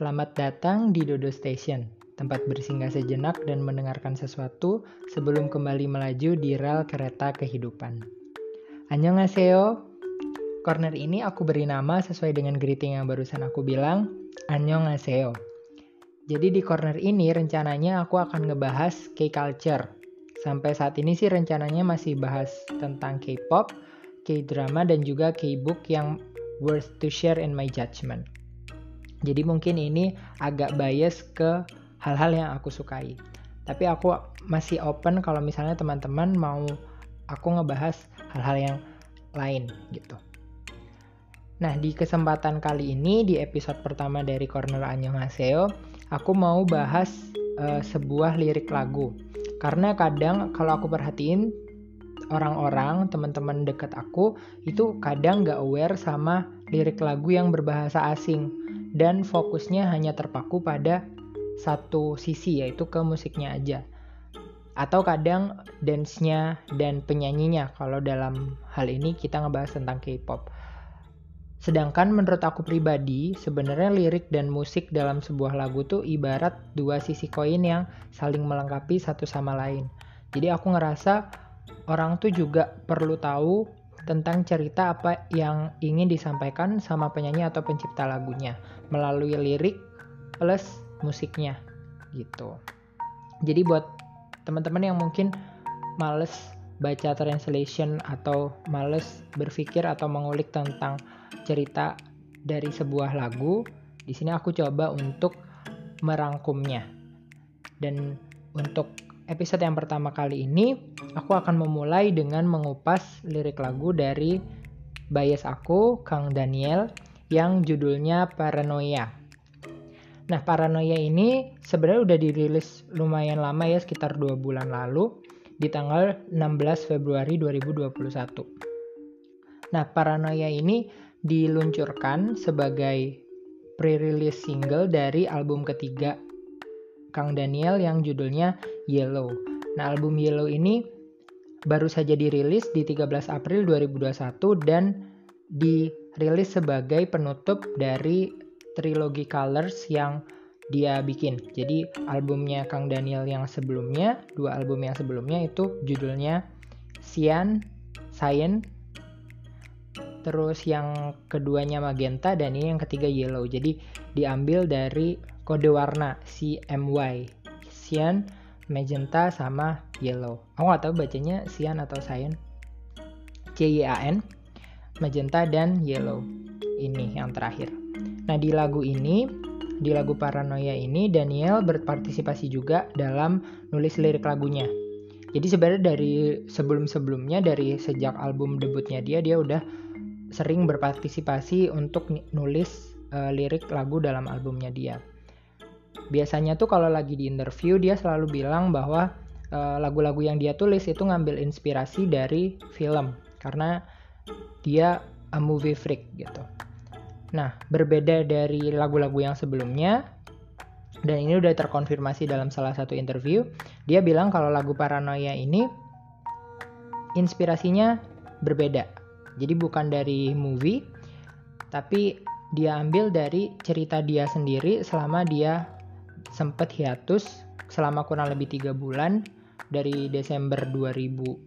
Selamat datang di Dodo Station, tempat bersinggah sejenak dan mendengarkan sesuatu sebelum kembali melaju di rel kereta kehidupan. Annyeonghaseyo. Corner ini aku beri nama sesuai dengan greeting yang barusan aku bilang, Annyeonghaseyo. Jadi di corner ini rencananya aku akan ngebahas K-culture. Sampai saat ini sih rencananya masih bahas tentang K-pop, K-drama dan juga K-book yang worth to share in my judgment. Jadi mungkin ini agak bias ke hal-hal yang aku sukai. Tapi aku masih open kalau misalnya teman-teman mau aku ngebahas hal-hal yang lain gitu. Nah, di kesempatan kali ini di episode pertama dari Corner Annyeonghaseyo, aku mau bahas uh, sebuah lirik lagu. Karena kadang kalau aku perhatiin orang-orang, teman-teman dekat aku itu kadang gak aware sama lirik lagu yang berbahasa asing dan fokusnya hanya terpaku pada satu sisi yaitu ke musiknya aja atau kadang dance-nya dan penyanyinya kalau dalam hal ini kita ngebahas tentang K-pop. Sedangkan menurut aku pribadi, sebenarnya lirik dan musik dalam sebuah lagu tuh ibarat dua sisi koin yang saling melengkapi satu sama lain. Jadi aku ngerasa orang tuh juga perlu tahu tentang cerita apa yang ingin disampaikan sama penyanyi atau pencipta lagunya melalui lirik plus musiknya gitu. Jadi buat teman-teman yang mungkin males baca translation atau males berpikir atau mengulik tentang cerita dari sebuah lagu, di sini aku coba untuk merangkumnya. Dan untuk episode yang pertama kali ini, aku akan memulai dengan mengupas lirik lagu dari bias aku, Kang Daniel, yang judulnya Paranoia. Nah, Paranoia ini sebenarnya udah dirilis lumayan lama ya, sekitar dua bulan lalu, di tanggal 16 Februari 2021. Nah, Paranoia ini diluncurkan sebagai pre-release single dari album ketiga Kang Daniel yang judulnya Yellow. Nah, album Yellow ini baru saja dirilis di 13 April 2021 dan dirilis sebagai penutup dari trilogi Colors yang dia bikin. Jadi albumnya Kang Daniel yang sebelumnya, dua album yang sebelumnya itu judulnya Cyan, Cyan, terus yang keduanya Magenta dan ini yang ketiga Yellow. Jadi diambil dari kode warna CMY cyan magenta sama yellow. Aku nggak tahu bacanya cyan atau cyan. C Y A N magenta dan yellow. Ini yang terakhir. Nah di lagu ini di lagu Paranoia ini Daniel berpartisipasi juga dalam nulis lirik lagunya. Jadi sebenarnya dari sebelum-sebelumnya dari sejak album debutnya dia dia udah sering berpartisipasi untuk nulis uh, lirik lagu dalam albumnya dia biasanya tuh kalau lagi di interview dia selalu bilang bahwa eh, lagu-lagu uh, yang dia tulis itu ngambil inspirasi dari film karena dia a movie freak gitu. Nah, berbeda dari lagu-lagu yang sebelumnya dan ini udah terkonfirmasi dalam salah satu interview, dia bilang kalau lagu Paranoia ini inspirasinya berbeda. Jadi bukan dari movie tapi dia ambil dari cerita dia sendiri selama dia sempat hiatus selama kurang lebih tiga bulan dari Desember 2019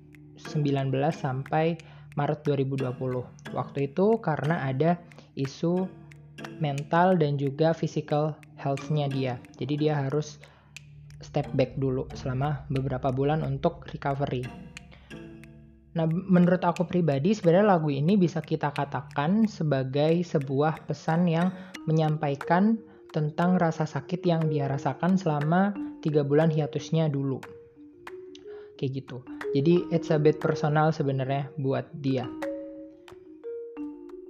sampai Maret 2020. Waktu itu karena ada isu mental dan juga physical health-nya dia. Jadi dia harus step back dulu selama beberapa bulan untuk recovery. Nah, menurut aku pribadi sebenarnya lagu ini bisa kita katakan sebagai sebuah pesan yang menyampaikan tentang rasa sakit yang dia rasakan selama tiga bulan hiatusnya dulu. Kayak gitu. Jadi it's a bit personal sebenarnya buat dia.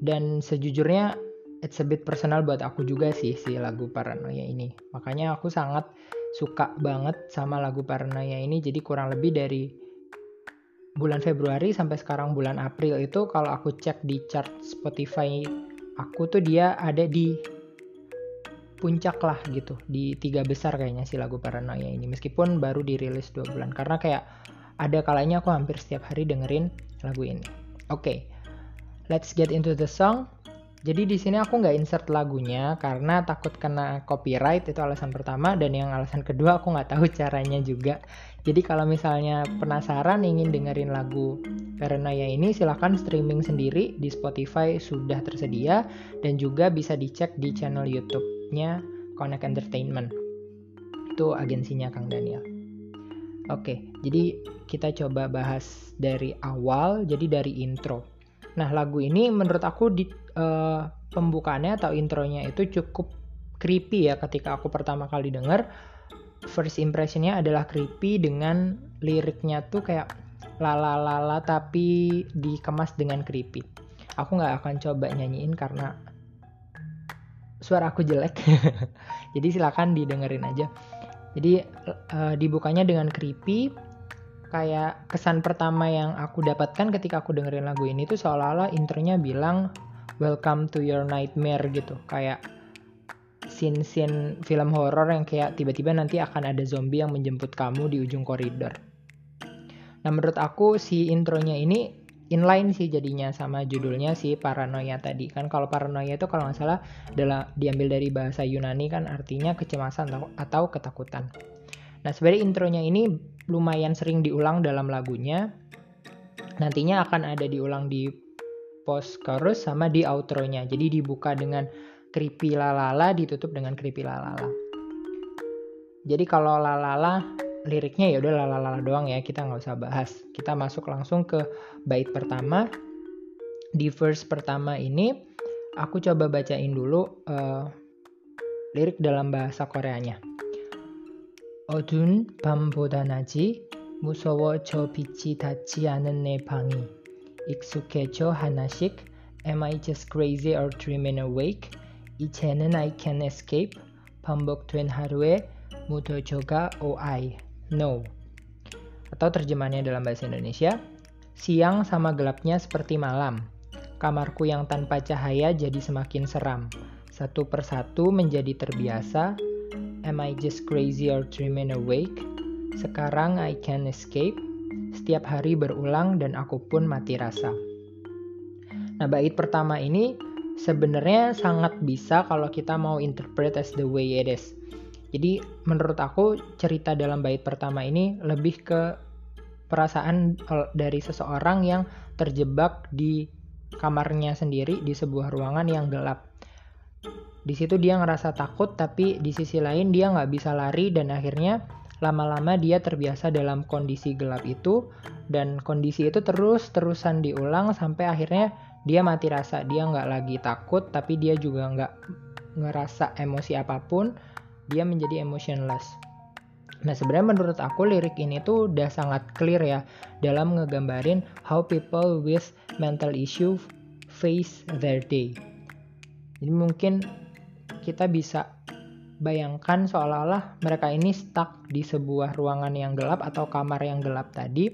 Dan sejujurnya it's a bit personal buat aku juga sih si lagu Paranoia ini. Makanya aku sangat suka banget sama lagu Paranoia ini. Jadi kurang lebih dari bulan Februari sampai sekarang bulan April itu kalau aku cek di chart Spotify aku tuh dia ada di puncak lah gitu. Di tiga besar kayaknya si lagu Paranoia ini. Meskipun baru dirilis dua bulan. Karena kayak ada kalanya aku hampir setiap hari dengerin lagu ini. Oke, okay, let's get into the song. jadi di sini aku nggak insert lagunya karena takut kena copyright itu alasan pertama. Dan yang alasan kedua aku nggak tahu caranya juga. Jadi kalau misalnya penasaran ingin dengerin lagu Paranoia ini silahkan streaming sendiri di Spotify sudah tersedia. Dan juga bisa dicek di channel YouTube-nya Connect Entertainment. Itu agensinya Kang Daniel. Oke, jadi kita coba bahas dari awal, jadi dari intro. Nah, lagu ini menurut aku di uh, pembukaannya atau intronya itu cukup creepy ya ketika aku pertama kali denger. First impressionnya adalah creepy dengan liriknya tuh kayak lala lala tapi dikemas dengan creepy. Aku nggak akan coba nyanyiin karena suara aku jelek. Jadi silakan didengerin aja. Jadi uh, dibukanya dengan creepy kayak kesan pertama yang aku dapatkan ketika aku dengerin lagu ini tuh seolah-olah intronya bilang welcome to your nightmare gitu kayak scene-scene film horor yang kayak tiba-tiba nanti akan ada zombie yang menjemput kamu di ujung koridor. Nah menurut aku si intronya ini inline sih jadinya sama judulnya si paranoia tadi kan kalau paranoia itu kalau nggak salah adalah diambil dari bahasa Yunani kan artinya kecemasan atau, ketakutan. Nah, sebenarnya intronya ini lumayan sering diulang dalam lagunya. Nantinya akan ada diulang di post chorus sama di outro-nya. Jadi dibuka dengan creepy lalala, ditutup dengan creepy lalala. Jadi kalau lalala liriknya ya udah lalala doang ya, kita nggak usah bahas. Kita masuk langsung ke bait pertama. Di verse pertama ini aku coba bacain dulu uh, lirik dalam bahasa Koreanya. 어두운 밤보다 나지 무서워 저 빛이 닿지 않은 내 방이 익숙해져 하나씩 Am I just crazy or dreaming awake? 이제는 I can escape 반복된 하루에 묻어져가 oh Know atau terjemahannya dalam bahasa Indonesia siang sama gelapnya seperti malam kamarku yang tanpa cahaya jadi semakin seram satu persatu menjadi terbiasa Am I just crazy or dreaming awake? Sekarang I can escape. Setiap hari berulang dan aku pun mati rasa. Nah, bait pertama ini sebenarnya sangat bisa kalau kita mau interpret as the way it is. Jadi menurut aku cerita dalam bait pertama ini lebih ke perasaan dari seseorang yang terjebak di kamarnya sendiri di sebuah ruangan yang gelap. Di situ dia ngerasa takut tapi di sisi lain dia nggak bisa lari dan akhirnya lama-lama dia terbiasa dalam kondisi gelap itu. Dan kondisi itu terus-terusan diulang sampai akhirnya dia mati rasa. Dia nggak lagi takut tapi dia juga nggak ngerasa emosi apa pun dia menjadi emotionless Nah sebenarnya menurut aku lirik ini tuh udah sangat clear ya dalam ngegambarin how people with mental issue face their day. Jadi mungkin kita bisa bayangkan seolah-olah mereka ini stuck di sebuah ruangan yang gelap atau kamar yang gelap tadi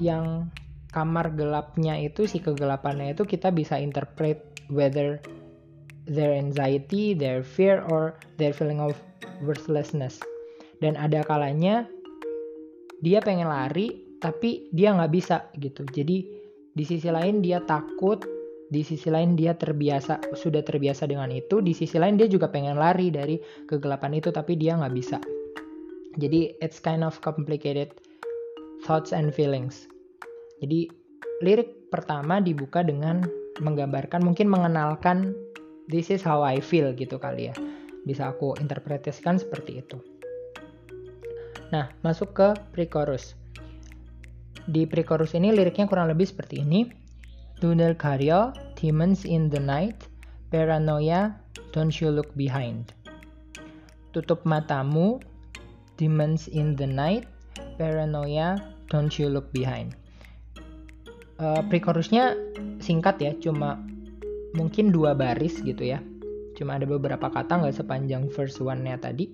yang kamar gelapnya itu si kegelapannya itu kita bisa interpret whether their anxiety, their fear or their feeling of worthlessness. Dan ada kalanya dia pengen lari tapi dia nggak bisa gitu. Jadi di sisi lain dia takut di sisi lain dia terbiasa sudah terbiasa dengan itu di sisi lain dia juga pengen lari dari kegelapan itu tapi dia nggak bisa jadi it's kind of complicated thoughts and feelings jadi lirik pertama dibuka dengan menggambarkan mungkin mengenalkan this is how I feel gitu kali ya bisa aku interpretasikan seperti itu nah masuk ke pre-chorus di pre-chorus ini liriknya kurang lebih seperti ini Tunnel Karya, Demons in the Night, Paranoia, Don't You Look Behind. Tutup matamu, Demons in the Night, Paranoia, Don't You Look Behind. Uh, Pre-chorusnya singkat ya, cuma mungkin dua baris gitu ya. Cuma ada beberapa kata nggak sepanjang verse one-nya tadi.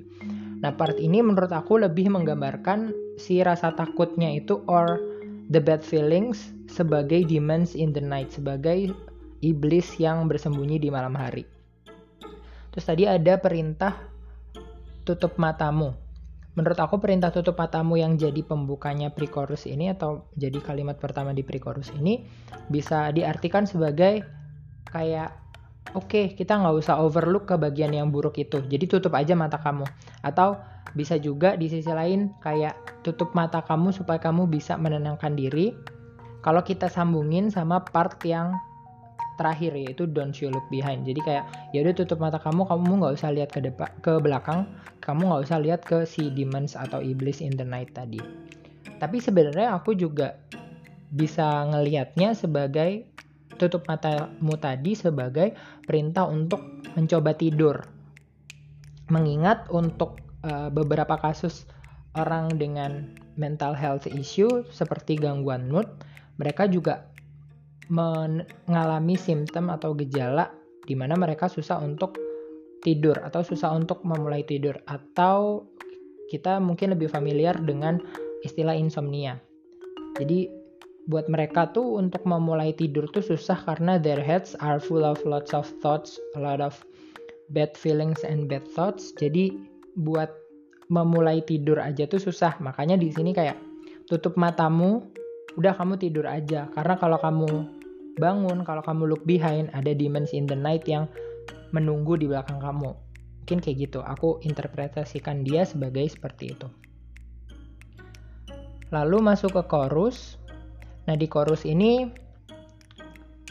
Nah part ini menurut aku lebih menggambarkan si rasa takutnya itu or the bad feelings sebagai demons in the night, sebagai iblis yang bersembunyi di malam hari. Terus tadi ada perintah tutup matamu. Menurut aku perintah tutup matamu yang jadi pembukanya pre-chorus ini atau jadi kalimat pertama di pre-chorus ini bisa diartikan sebagai kayak oke okay, kita nggak usah overlook ke bagian yang buruk itu jadi tutup aja mata kamu. Atau bisa juga di sisi lain kayak tutup mata kamu supaya kamu bisa menenangkan diri. Kalau kita sambungin sama part yang terakhir yaitu don't you look behind. Jadi kayak ya udah tutup mata kamu kamu nggak usah lihat ke depan ke belakang kamu nggak usah lihat ke si demons atau iblis in the night tadi. Tapi sebenarnya aku juga bisa ngelihatnya sebagai tutup matamu tadi sebagai perintah untuk mencoba tidur mengingat untuk uh, beberapa kasus orang dengan mental health issue seperti gangguan mood mereka juga mengalami simptom atau gejala di mana mereka susah untuk tidur atau susah untuk memulai tidur atau kita mungkin lebih familiar dengan istilah insomnia. Jadi buat mereka tuh untuk memulai tidur tuh susah karena their heads are full of lots of thoughts, a lot of bad feelings and bad thoughts. Jadi buat memulai tidur aja tuh susah. Makanya di sini kayak tutup matamu, udah kamu tidur aja. Karena kalau kamu bangun, kalau kamu look behind, ada demons in the night yang menunggu di belakang kamu. Mungkin kayak gitu, aku interpretasikan dia sebagai seperti itu. Lalu masuk ke chorus. Nah di chorus ini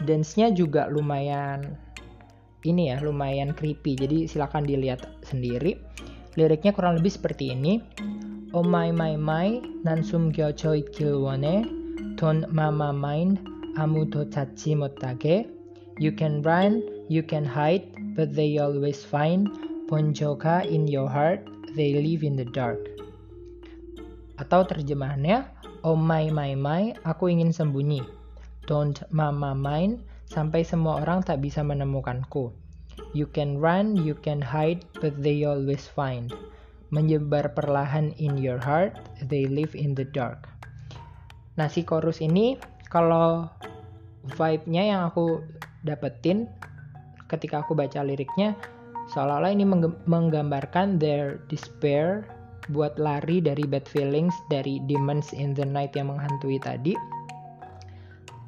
dance-nya juga lumayan ini ya, lumayan creepy. Jadi silakan dilihat sendiri. Liriknya kurang lebih seperti ini. Oh my my my, nan sumgyo choi kilwone, ton mama mind, amu to tachi motage. You can run, you can hide, but they always find ponjoka in your heart, they live in the dark. Atau terjemahannya, Oh my my my, aku ingin sembunyi. Don't mama mine, sampai semua orang tak bisa menemukanku. You can run, you can hide, but they always find. Menyebar perlahan in your heart, they live in the dark. Nah, si chorus ini kalau vibe-nya yang aku dapetin ketika aku baca liriknya seolah-olah ini menggambarkan their despair buat lari dari bad feelings dari demons in the night yang menghantui tadi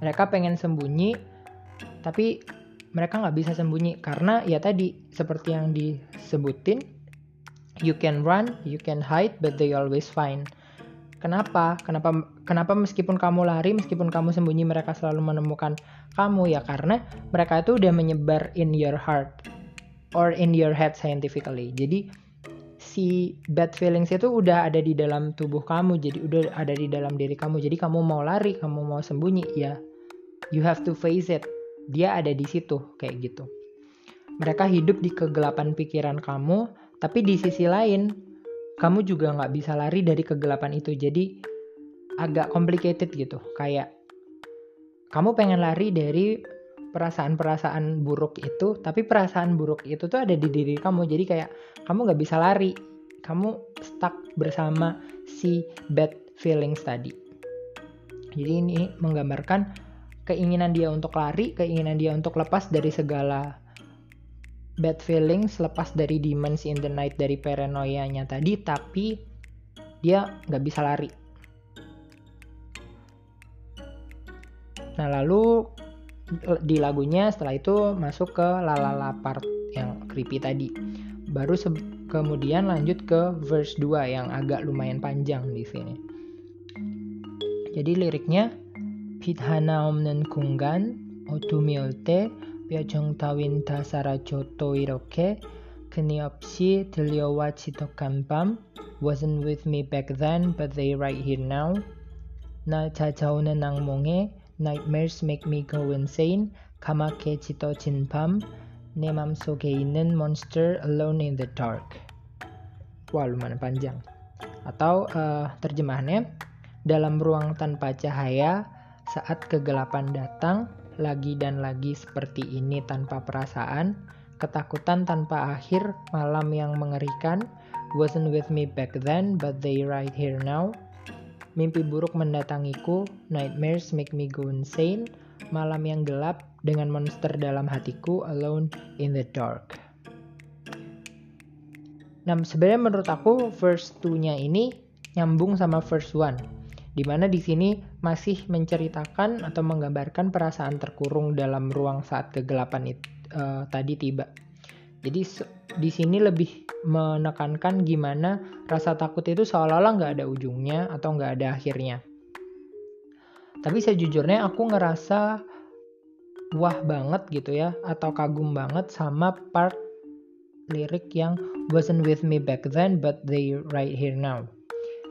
mereka pengen sembunyi tapi mereka nggak bisa sembunyi karena ya tadi seperti yang disebutin you can run you can hide but they always find Kenapa? Kenapa kenapa meskipun kamu lari, meskipun kamu sembunyi mereka selalu menemukan kamu ya karena mereka itu udah menyebar in your heart or in your head scientifically. Jadi si bad feelings itu udah ada di dalam tubuh kamu, jadi udah ada di dalam diri kamu. Jadi kamu mau lari, kamu mau sembunyi ya you have to face it. Dia ada di situ kayak gitu. Mereka hidup di kegelapan pikiran kamu, tapi di sisi lain kamu juga nggak bisa lari dari kegelapan itu jadi agak complicated gitu kayak kamu pengen lari dari perasaan-perasaan buruk itu tapi perasaan buruk itu tuh ada di diri kamu. Jadi kayak kamu nggak bisa lari. Kamu stuck bersama si bad feelings tadi. Jadi ini menggambarkan keinginan dia untuk lari keinginan dia untuk lepas dari segala bad feelings lepas dari demons in the night dari paranoianya tadi tapi dia nggak bisa lari. Nah lalu di lagunya setelah itu masuk ke lalala part yang creepy tadi baru kemudian lanjut ke verse 2 yang agak lumayan panjang di sini jadi liriknya Pithana omnen kungan otumiolte 뼈정 따윈 다 사라졌도 이렇게 끊임없이 들려와 지독한 밤 Wasn't with me back then but they right here now 날 찾아오는 악몽에 Nightmares make me go insane 까맣게 짙어진 밤내 맘속에 있는 monster alone in the dark Wah lumayan panjang Atau uh, terjemahannya Dalam ruang tanpa cahaya saat kegelapan datang lagi dan lagi seperti ini tanpa perasaan, ketakutan tanpa akhir, malam yang mengerikan, wasn't with me back then, but they right here now. Mimpi buruk mendatangiku, nightmares make me go insane, malam yang gelap dengan monster dalam hatiku, alone in the dark. Nah, sebenarnya menurut aku verse 2-nya ini nyambung sama verse 1. Di mana di sini masih menceritakan atau menggambarkan perasaan terkurung dalam ruang saat kegelapan itu, uh, tadi tiba. Jadi di sini lebih menekankan gimana rasa takut itu seolah-olah nggak ada ujungnya atau nggak ada akhirnya. Tapi sejujurnya aku ngerasa wah banget gitu ya atau kagum banget sama part lirik yang wasn't with me back then but they right here now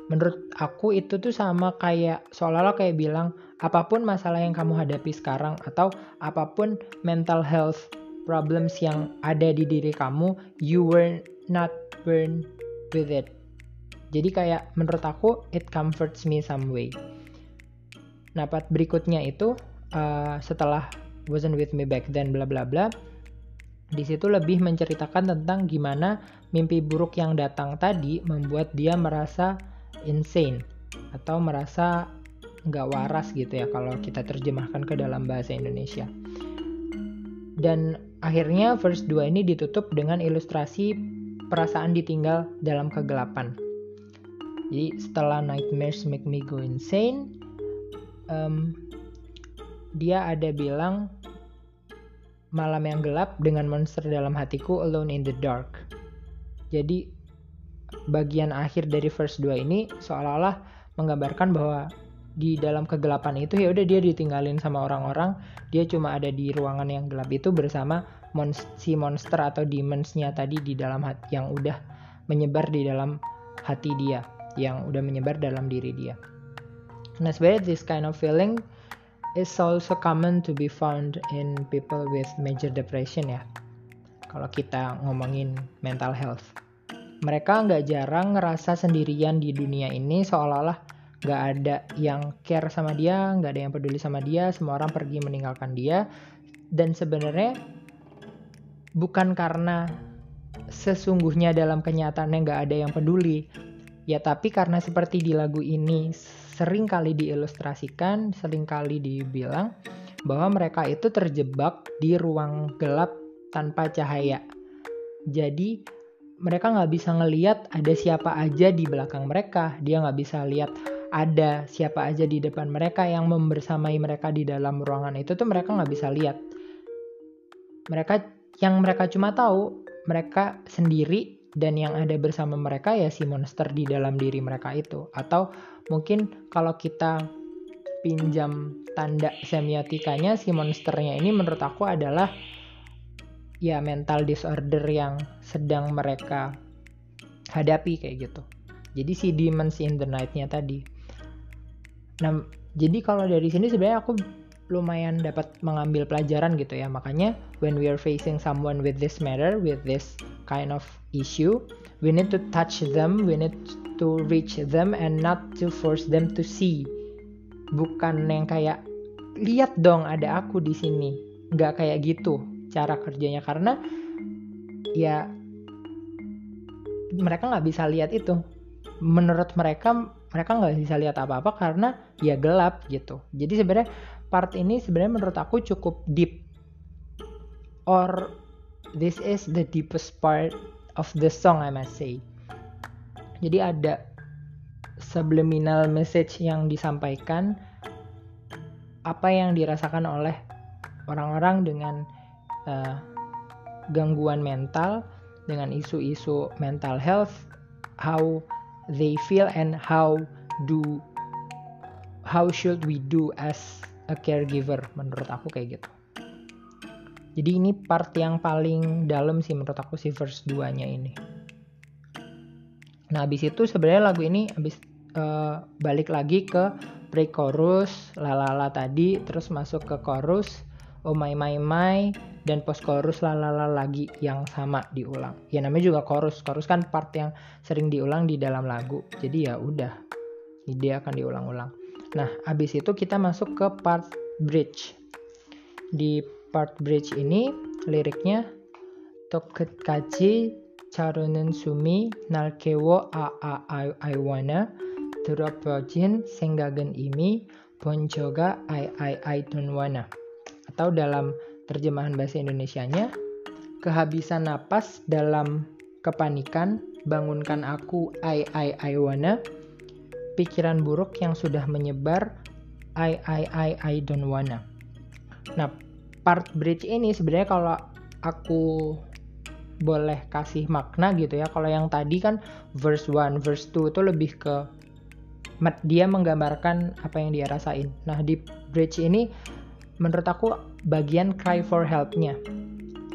menurut aku itu tuh sama kayak seolah-olah kayak bilang apa pun masalah yang kamu hadapi sekarang atau apa pun mental health problems yang ada di diri kamu you were not born with it jadi kayak menurut aku it comforts me some way nah part berikutnya itu uh, setelah wasn't with me back then bla bla bla di situ lebih menceritakan tentang gimana mimpi buruk yang datang tadi membuat dia merasa insane atau merasa nggak waras gitu ya kalau kita terjemahkan ke dalam bahasa Indonesia. Dan akhirnya verse 2 ini ditutup dengan ilustrasi perasaan ditinggal dalam kegelapan. Jadi setelah nightmares make me go insane, um, dia ada bilang malam yang gelap dengan monster dalam hatiku alone in the dark. Jadi bagian akhir dari verse 2 ini seolah-olah menggambarkan bahwa di dalam kegelapan itu ya udah dia ditinggalin sama orang-orang. Dia cuma ada di ruangan yang gelap itu bersama mon si monster atau demonsnya tadi di dalam hati yang udah menyebar di dalam hati dia yang udah menyebar dalam diri dia. Nah sebenarnya this kind of feeling is also common to be found in people with major depression ya. Kalau kita ngomongin mental health. Mereka nggak jarang ngerasa sendirian di dunia ini seolah-olah nggak ada yang care sama dia, nggak ada yang peduli sama dia, semua orang pergi meninggalkan dia. Dan sebenarnya bukan karena sesungguhnya dalam kenyataannya nggak ada yang peduli, ya tapi karena seperti di lagu ini sering kali diilustrasikan, sering kali dibilang bahwa mereka itu terjebak di ruang gelap tanpa cahaya. Jadi mereka nggak bisa ngeliat ada siapa aja di belakang mereka. Dia nggak bisa lihat ada siapa aja di depan mereka yang membersamai mereka di dalam ruangan itu tuh mereka nggak bisa lihat. Mereka yang mereka cuma tahu mereka sendiri dan yang ada bersama mereka ya si monster di dalam diri mereka itu. Atau mungkin kalau kita pinjam tanda semiotikanya si monsternya ini menurut aku adalah ya mental disorder yang sedang mereka hadapi kayak gitu. Jadi si demons in the night-nya tadi. Nah, jadi kalau dari sini sebenarnya aku lumayan dapat mengambil pelajaran gitu ya. Makanya when we are facing someone with this matter, with this kind of issue, we need to touch them, we need to reach them and not to force them to see. Bukan yang kayak lihat dong ada aku di sini. Nggak kayak gitu cara kerjanya karena ya mereka nggak bisa lihat itu menurut mereka mereka nggak bisa lihat apa-apa karena ya gelap gitu. Jadi sebenarnya part ini sebenarnya menurut aku cukup deep. Or this is the deepest part of the song I must say. Jadi ada subliminal message yang disampaikan apa yang dirasakan oleh orang-orang dengan uh, gangguan mental dengan isu-isu mental health how they feel and how do how should we do as a caregiver menurut aku kayak gitu. Jadi ini part yang paling dalam sih menurut aku si verse 2 nya ini. Nah abis itu sebenarnya lagu ini abis uh, balik lagi ke pre-chorus lalala tadi terus masuk ke chorus oh my my my dan post chorus lalala lagi yang sama diulang. Ya namanya juga chorus. Chorus kan part yang sering diulang di dalam lagu. Jadi ya udah. Ide akan diulang-ulang. Nah, abis itu kita masuk ke part bridge. Di part bridge ini liriknya toket kaji carunen sumi nalkewo a a i i aiwana turapojin senggagen imi bonjoga i i don't wanna atau dalam terjemahan bahasa Indonesianya kehabisan napas dalam kepanikan bangunkan aku I I I wanna pikiran buruk yang sudah menyebar I I I I don't wanna. Nah, part bridge ini sebenarnya kalau aku boleh kasih makna gitu ya. Kalau yang tadi kan verse 1, verse 2 itu lebih ke dia menggambarkan apa yang dia rasain. Nah, di bridge ini menurut aku bagian cry for help-nya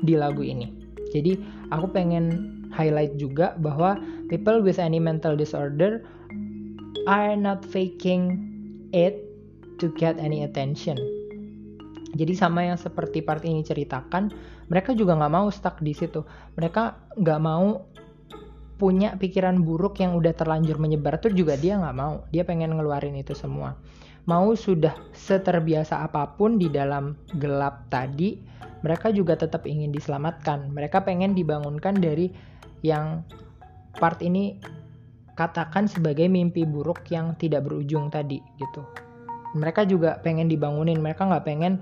di lagu ini. Jadi, aku pengen highlight juga bahwa people with any mental disorder are not faking it to get any attention. Jadi sama yang seperti part ini ceritakan, mereka juga nggak mau stuck di situ. Mereka nggak mau punya pikiran buruk yang udah terlanjur menyebar tuh juga dia nggak mau. Dia pengen ngeluarin itu semua. Mau sudah seterbiasa apa pun di dalam gelap tadi, mereka juga tetap ingin diselamatkan. Mereka pengen dibangunkan dari yang part ini katakan sebagai mimpi buruk yang tidak berujung tadi gitu. Mereka juga pengen dibangunin, mereka nggak pengen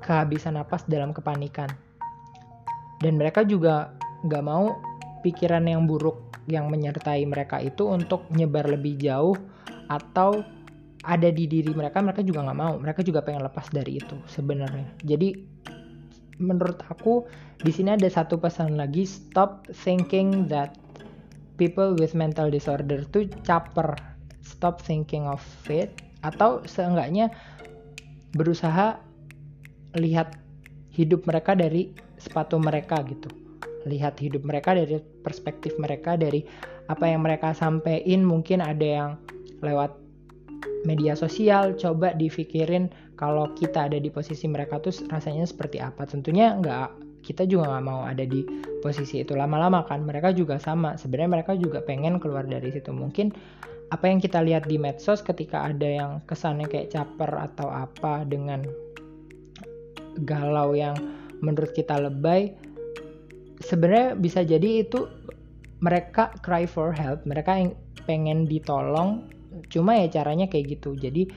kehabisan napas dalam kepanikan. Dan mereka juga nggak mau pikiran yang buruk yang menyertai mereka itu untuk nyebar lebih jauh atau ada di diri mereka, mereka juga nggak mau. Mereka juga pengen lepas dari itu sebenarnya. Jadi menurut aku di sini ada satu pesan lagi stop thinking that people with mental disorder tuh caper stop thinking of it atau seenggaknya berusaha lihat hidup mereka dari sepatu mereka gitu lihat hidup mereka dari perspektif mereka dari apa yang mereka sampaikan mungkin ada yang lewat media sosial coba difikirin kalau kita ada di posisi mereka tuh rasanya seperti apa. Tentunya nggak kita juga nggak mau ada di posisi itu lama-lama kan. Mereka juga sama. Sebenarnya mereka juga pengen keluar dari situ. Mungkin apa yang kita lihat di medsos ketika ada yang kesannya kayak caper atau apa dengan galau yang menurut kita lebay sebenarnya bisa jadi itu mereka cry for help. Mereka yang pengen ditolong cuma ya caranya kayak gitu. Jadi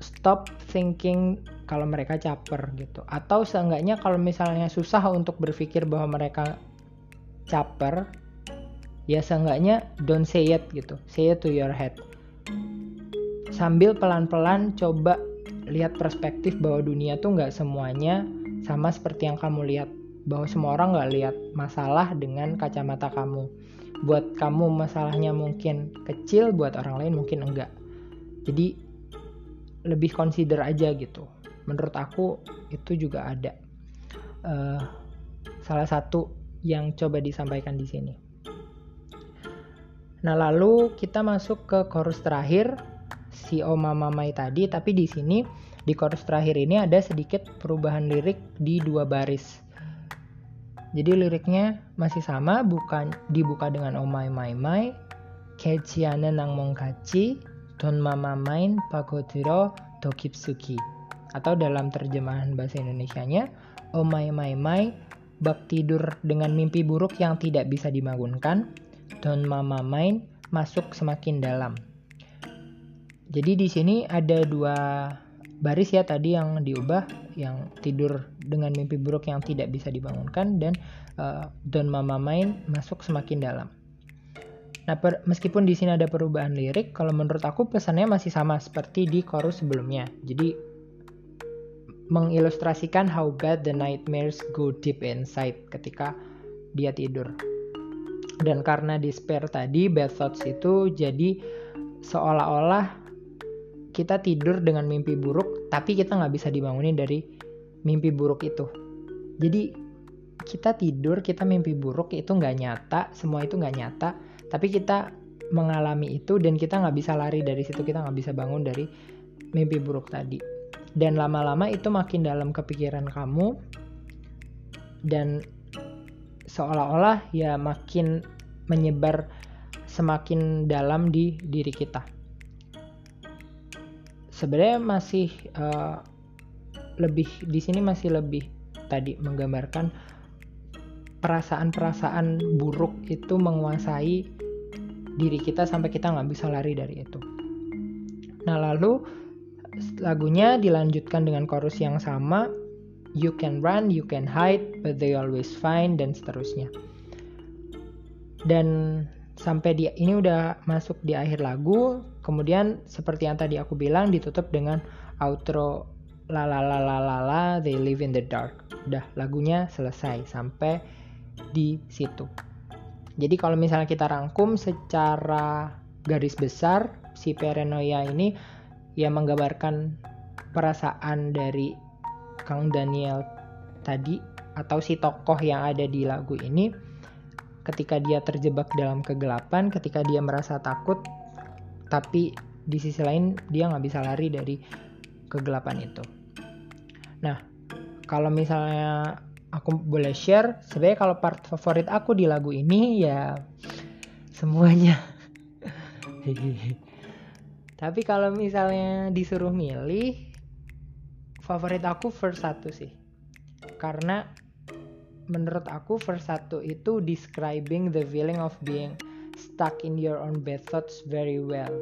stop thinking kalau mereka caper gitu. Atau seenggaknya kalau misalnya susah untuk berpikir bahwa mereka caper ya seenggaknya don't say it gitu. Say it to your head. Sambil pelan-pelan coba lihat perspektif bahwa dunia tuh nggak semuanya sama seperti yang kamu lihat. Bahwa semua orang nggak lihat masalah dengan kacamata kamu buat kamu masalahnya mungkin kecil buat orang lain mungkin enggak. Jadi lebih consider aja gitu. Menurut aku itu juga ada. Uh, salah satu yang coba disampaikan di sini. Nah lalu kita masuk ke chorus terakhir si Oma Mamai tadi. Tapi di sini di chorus terakhir ini ada sedikit perubahan lirik di dua baris jadi liriknya masih sama, bukan dibuka dengan oh mai mai, kejiane nang mongkachi, don mama main pagodiro dokipsuki. Atau dalam terjemahan bahasa Indonesia-nya, oh mai mai, bak tidur dengan mimpi buruk yang tidak bisa dibangunkan, don mama main masuk semakin dalam. Jadi di sini ada dua baris ya tadi yang diubah yang tidur dengan mimpi buruk yang tidak bisa dibangunkan dan uh, don mama main masuk semakin dalam. Nah, per, meskipun di sini ada perubahan lirik, kalau menurut aku pesannya masih sama seperti di chorus sebelumnya. Jadi mengilustrasikan how bad the nightmares go deep inside ketika dia tidur. Dan karena despair tadi, bad thoughts itu jadi seolah-olah kita tidur dengan mimpi buruk, tapi kita nggak bisa dibangunin dari mimpi buruk itu. Jadi kita tidur, kita mimpi buruk itu nggak nyata, semua itu nggak nyata, tapi kita mengalami itu dan kita nggak bisa lari dari situ, kita nggak bisa bangun dari mimpi buruk tadi. Dan lama-lama itu makin dalam kepikiran kamu dan seolah-olah ya makin menyebar semakin dalam di diri kita sebenarnya masih uh, lebih di sini masih lebih tadi menggambarkan perasaan-perasaan buruk itu menguasai diri kita sampai kita nggak bisa lari dari itu. Nah lalu lagunya dilanjutkan dengan chorus yang sama, you can run, you can hide, but they always find dan seterusnya. Dan sampai di ini udah masuk di akhir lagu kemudian seperti yang tadi aku bilang ditutup dengan outro la la la la la la they live in the dark. Udah lagunya selesai sampai di situ. Jadi kalau misalnya kita rangkum secara garis besar si paranoia ini ya menggambarkan perasaan dari Kang Daniel tadi atau si tokoh yang ada di lagu ini ketika dia terjebak dalam kegelapan, ketika dia merasa takut, tapi di sisi lain dia nggak bisa lari dari kegelapan itu. Nah, kalau misalnya aku boleh share, sebenarnya kalau part favorit aku di lagu ini ya semuanya. Tapi kalau misalnya disuruh milih, favorit aku first satu sih. Karena menurut aku verse 1 itu describing the feeling of being stuck in your own bad thoughts very well.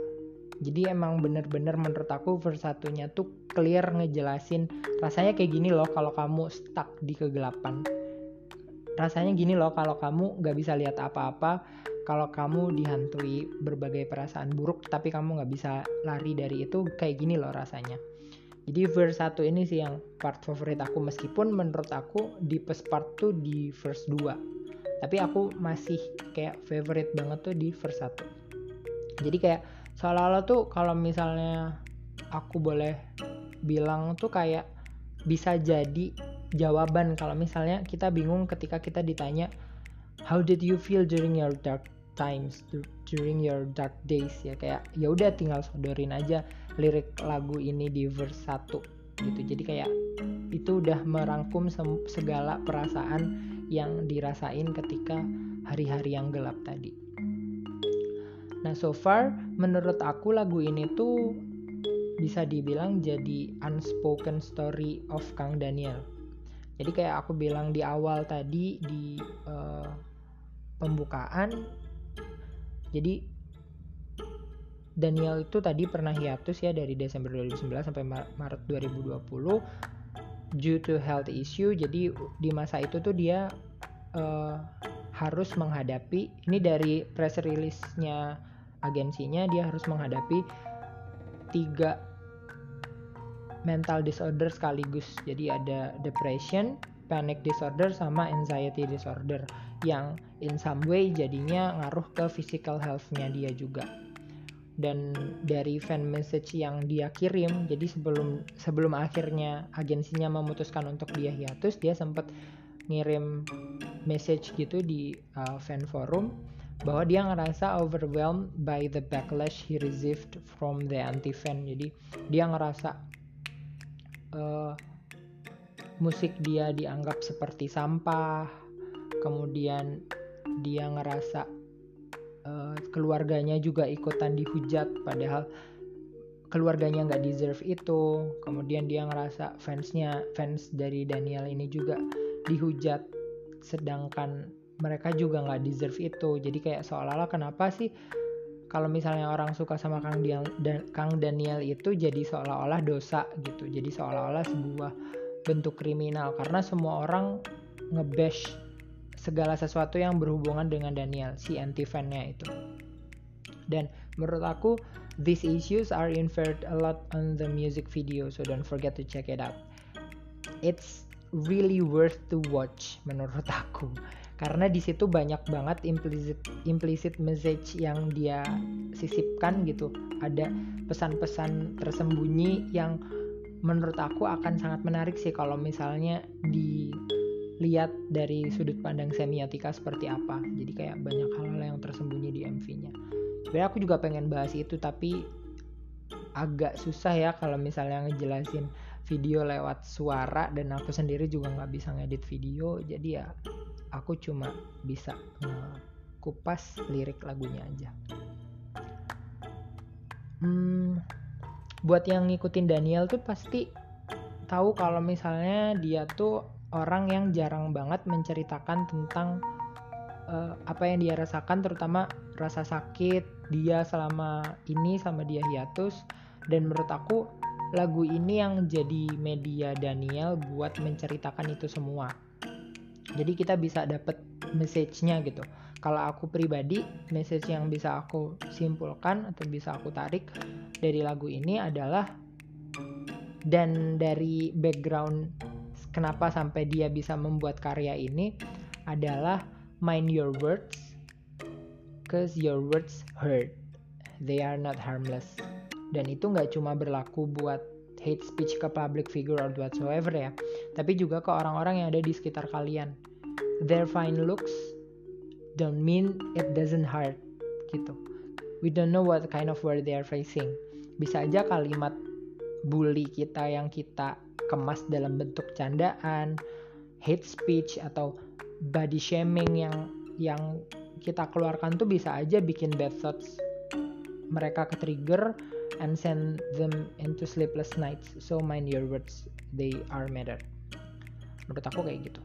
Jadi emang bener-bener menurut aku verse satunya tuh clear ngejelasin rasanya kayak gini loh kalau kamu stuck di kegelapan. Rasanya gini loh kalau kamu gak bisa lihat apa-apa, kalau kamu dihantui berbagai perasaan buruk tapi kamu gak bisa lari dari itu kayak gini loh rasanya. Jadi verse 1 ini sih yang part favorit aku meskipun menurut aku deepest part tuh di verse 2. Tapi aku masih kayak favorite banget tuh di verse 1. Jadi kayak seolah-olah tuh kalau misalnya aku boleh bilang tuh kayak bisa jadi jawaban kalau misalnya kita bingung ketika kita ditanya how did you feel during your dark times during your dark days ya kayak ya udah tinggal sodorin aja lirik lagu ini di verse 1 gitu. Jadi kayak itu udah merangkum segala perasaan yang dirasain ketika hari-hari yang gelap tadi. Nah so far menurut aku lagu ini tuh bisa dibilang jadi unspoken story of Kang Daniel. Jadi kayak aku bilang di awal tadi di uh, pembukaan jadi Daniel itu tadi pernah hiatus ya dari Desember 2019 sampai Maret 2020 due to health issue. Jadi di masa itu tuh dia uh, harus menghadapi ini dari press release-nya agensinya dia harus menghadapi tiga mental disorder sekaligus. Jadi ada depression, panic disorder sama anxiety disorder yang in some way jadinya ngaruh ke physical health-nya dia juga dan dari fan message yang dia kirim jadi sebelum sebelum akhirnya agensinya memutuskan untuk dia hiatus dia sempat ngirim message gitu di uh, fan forum bahwa dia ngerasa overwhelmed by the backlash he received from the anti fan jadi dia ngerasa uh, musik dia dianggap seperti sampah kemudian dia ngerasa Eh, keluarganya juga ikutan dihujat padahal keluarganya nggak deserve itu. Kemudian dia ngerasa fansnya fans dari Daniel ini juga dihujat sedangkan mereka juga nggak deserve itu. Jadi kayak seolah-olah kenapa sih kalau misalnya orang suka sama Kang Daniel, dan, Kang Daniel itu jadi seolah-olah dosa gitu. Jadi seolah-olah sebuah bentuk kriminal. Karena semua orang ngebash segala sesuatu yang berhubungan dengan Daniel, si anti fan-nya itu. Dan menurut aku, these issues are inferred a lot on the music video, so don't forget to check it out. It's really worth to watch menurut aku karena di situ banyak banget implicit implicit message yang dia sisipkan gitu ada pesan-pesan tersembunyi yang menurut aku akan sangat menarik sih kalau misalnya di lihat dari sudut pandang semiotika seperti apa. Jadi kayak banyak hal-hal yang tersembunyi di MV-nya sebenarnya aku juga pengen bahas itu tapi agak susah ya kalau misalnya ngejelasin video lewat suara dan aku sendiri juga nggak bisa ngedit video. Jadi ya aku cuma bisa kupas lirik lagunya aja. Hmm, buat yang ngikutin Daniel tuh pasti tahu kalau misalnya dia tuh orang yang jarang banget menceritakan tentang uh, apa yang dia rasakan terutama rasa sakit dia selama ini sama dia hiatus. Dan menurut aku lagu ini yang jadi media Daniel buat menceritakan itu semua. Jadi kita bisa dapet message-nya gitu. Kalau aku pribadi message yang bisa aku simpulkan atau bisa aku tarik dari lagu ini adalah dan dari background kenapa sampai dia bisa membuat karya ini adalah mind your words cause your words hurt they are not harmless dan itu nggak cuma berlaku buat hate speech ke public figure or whatsoever ya tapi juga ke orang-orang yang ada di sekitar kalian their fine looks don't mean it doesn't hurt gitu. We don't know what kind of word they are facing. Bisa aja kalimat bully kita yang kita kemas dalam bentuk candaan, hate speech atau body shaming yang yang kita keluarkan tuh bisa aja bikin bad thoughts mereka ke trigger and send them into sleepless nights. So mind your words, they are matter. Menurut aku kayak gitu.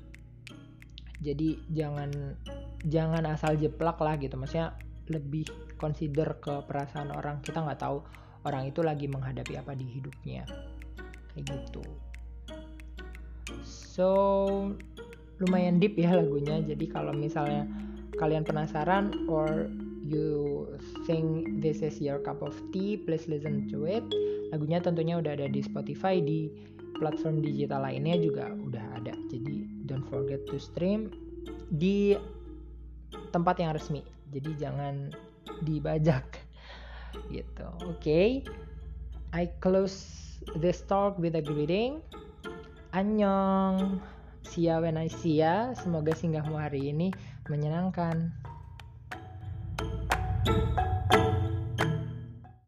Jadi jangan jangan asal jeplak lah gitu maksudnya lebih consider ke perasaan orang kita nggak tahu orang itu lagi menghadapi apa di hidupnya kayak gitu so lumayan deep ya lagunya. Jadi kalau misalnya kalian penasaran or you think this is your cup of tea please listen to it. Lagunya tentunya udah ada di Spotify di platform digital lainnya juga udah ada. Jadi don't forget to stream di tempat yang resmi. Jadi jangan dibajak. Gitu. Oke. Okay. I close this talk with a greeting Annyeong. Sia when I see ya. Semoga singgahmu hari ini menyenangkan. thank you